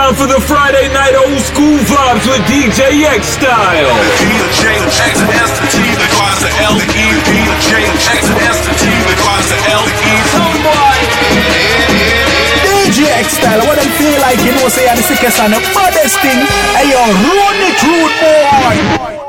time for the Friday night old school vibes with DJ X Style. DJ X style, what I feel like, you know, say, I'm the sickest and the baddest thing. Hey, yo, run it, boy.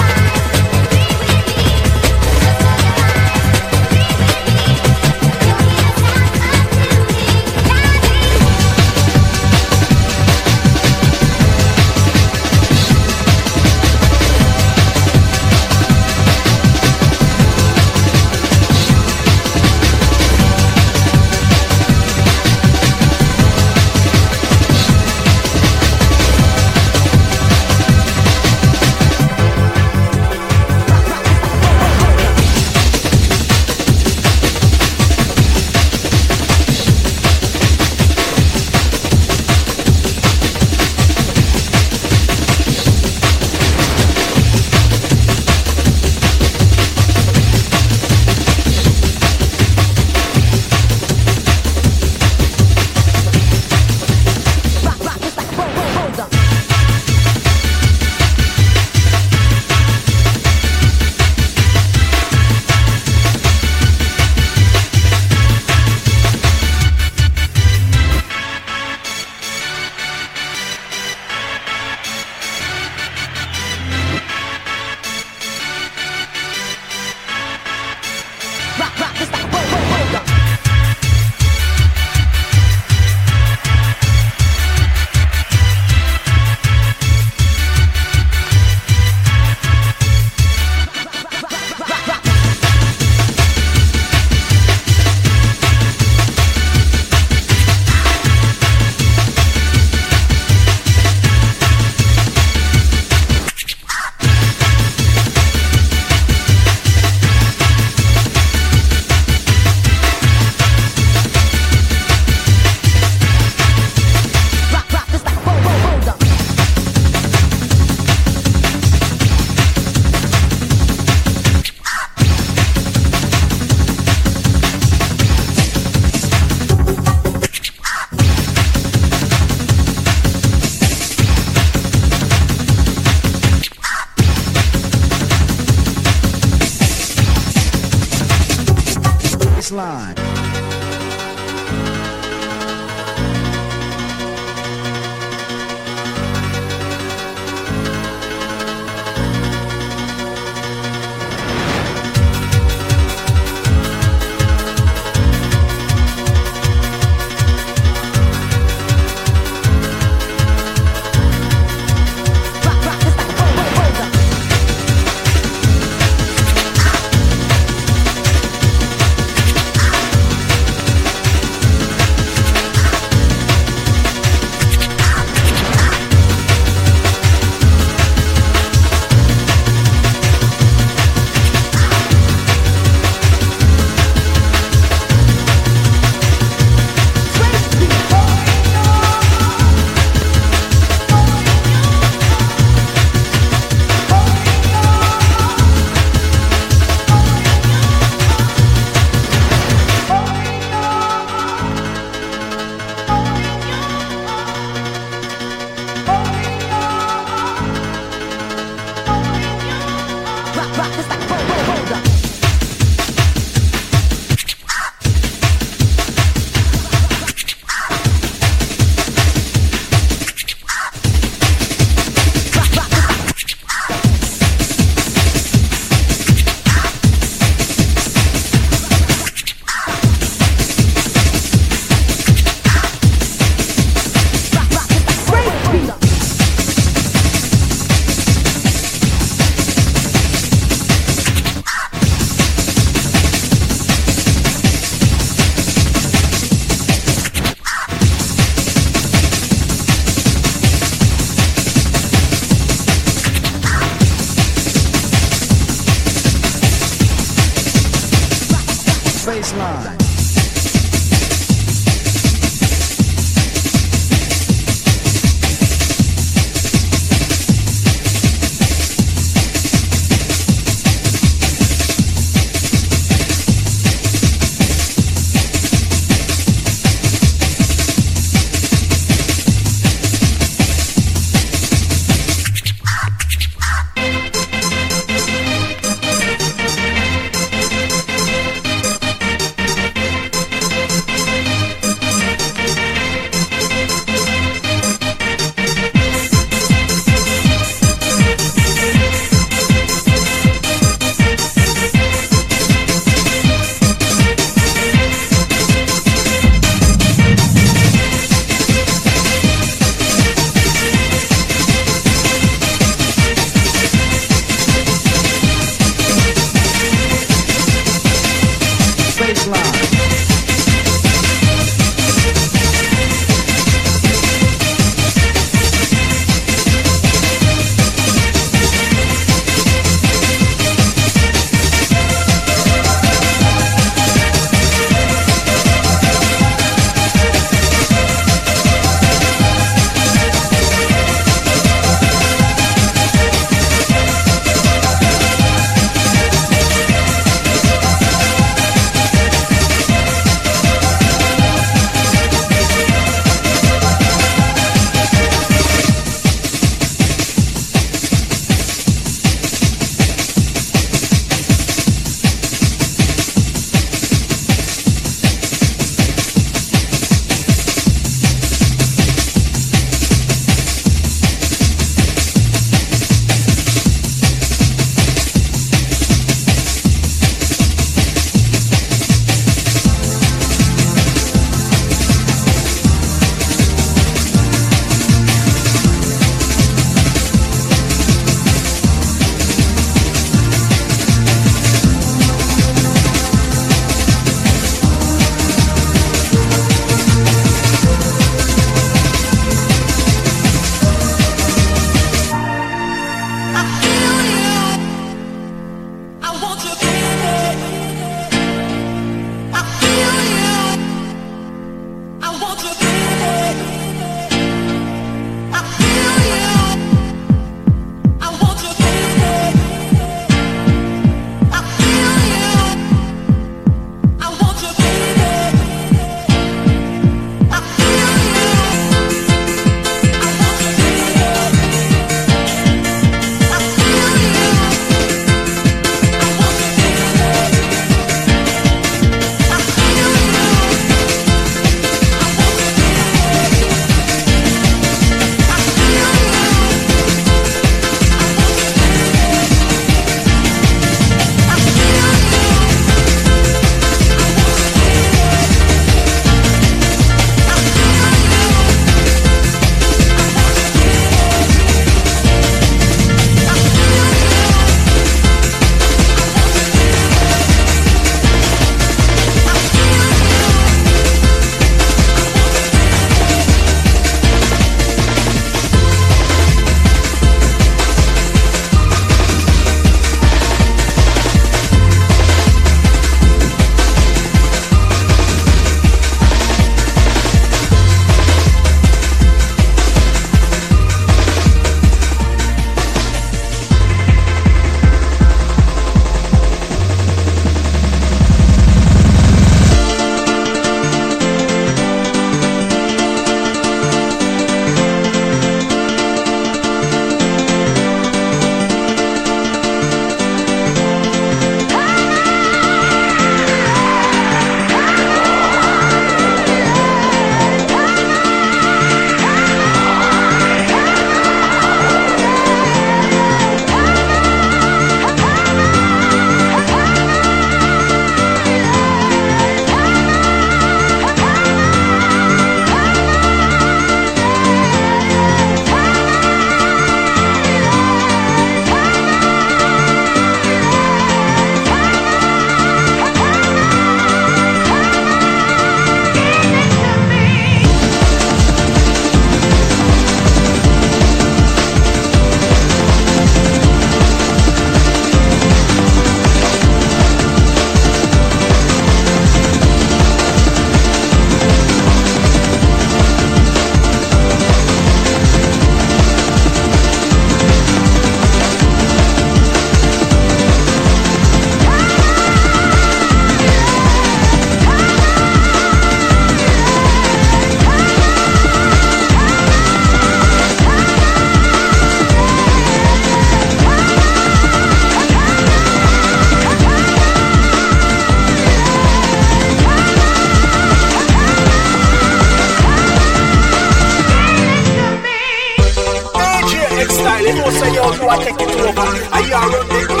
Taking over. And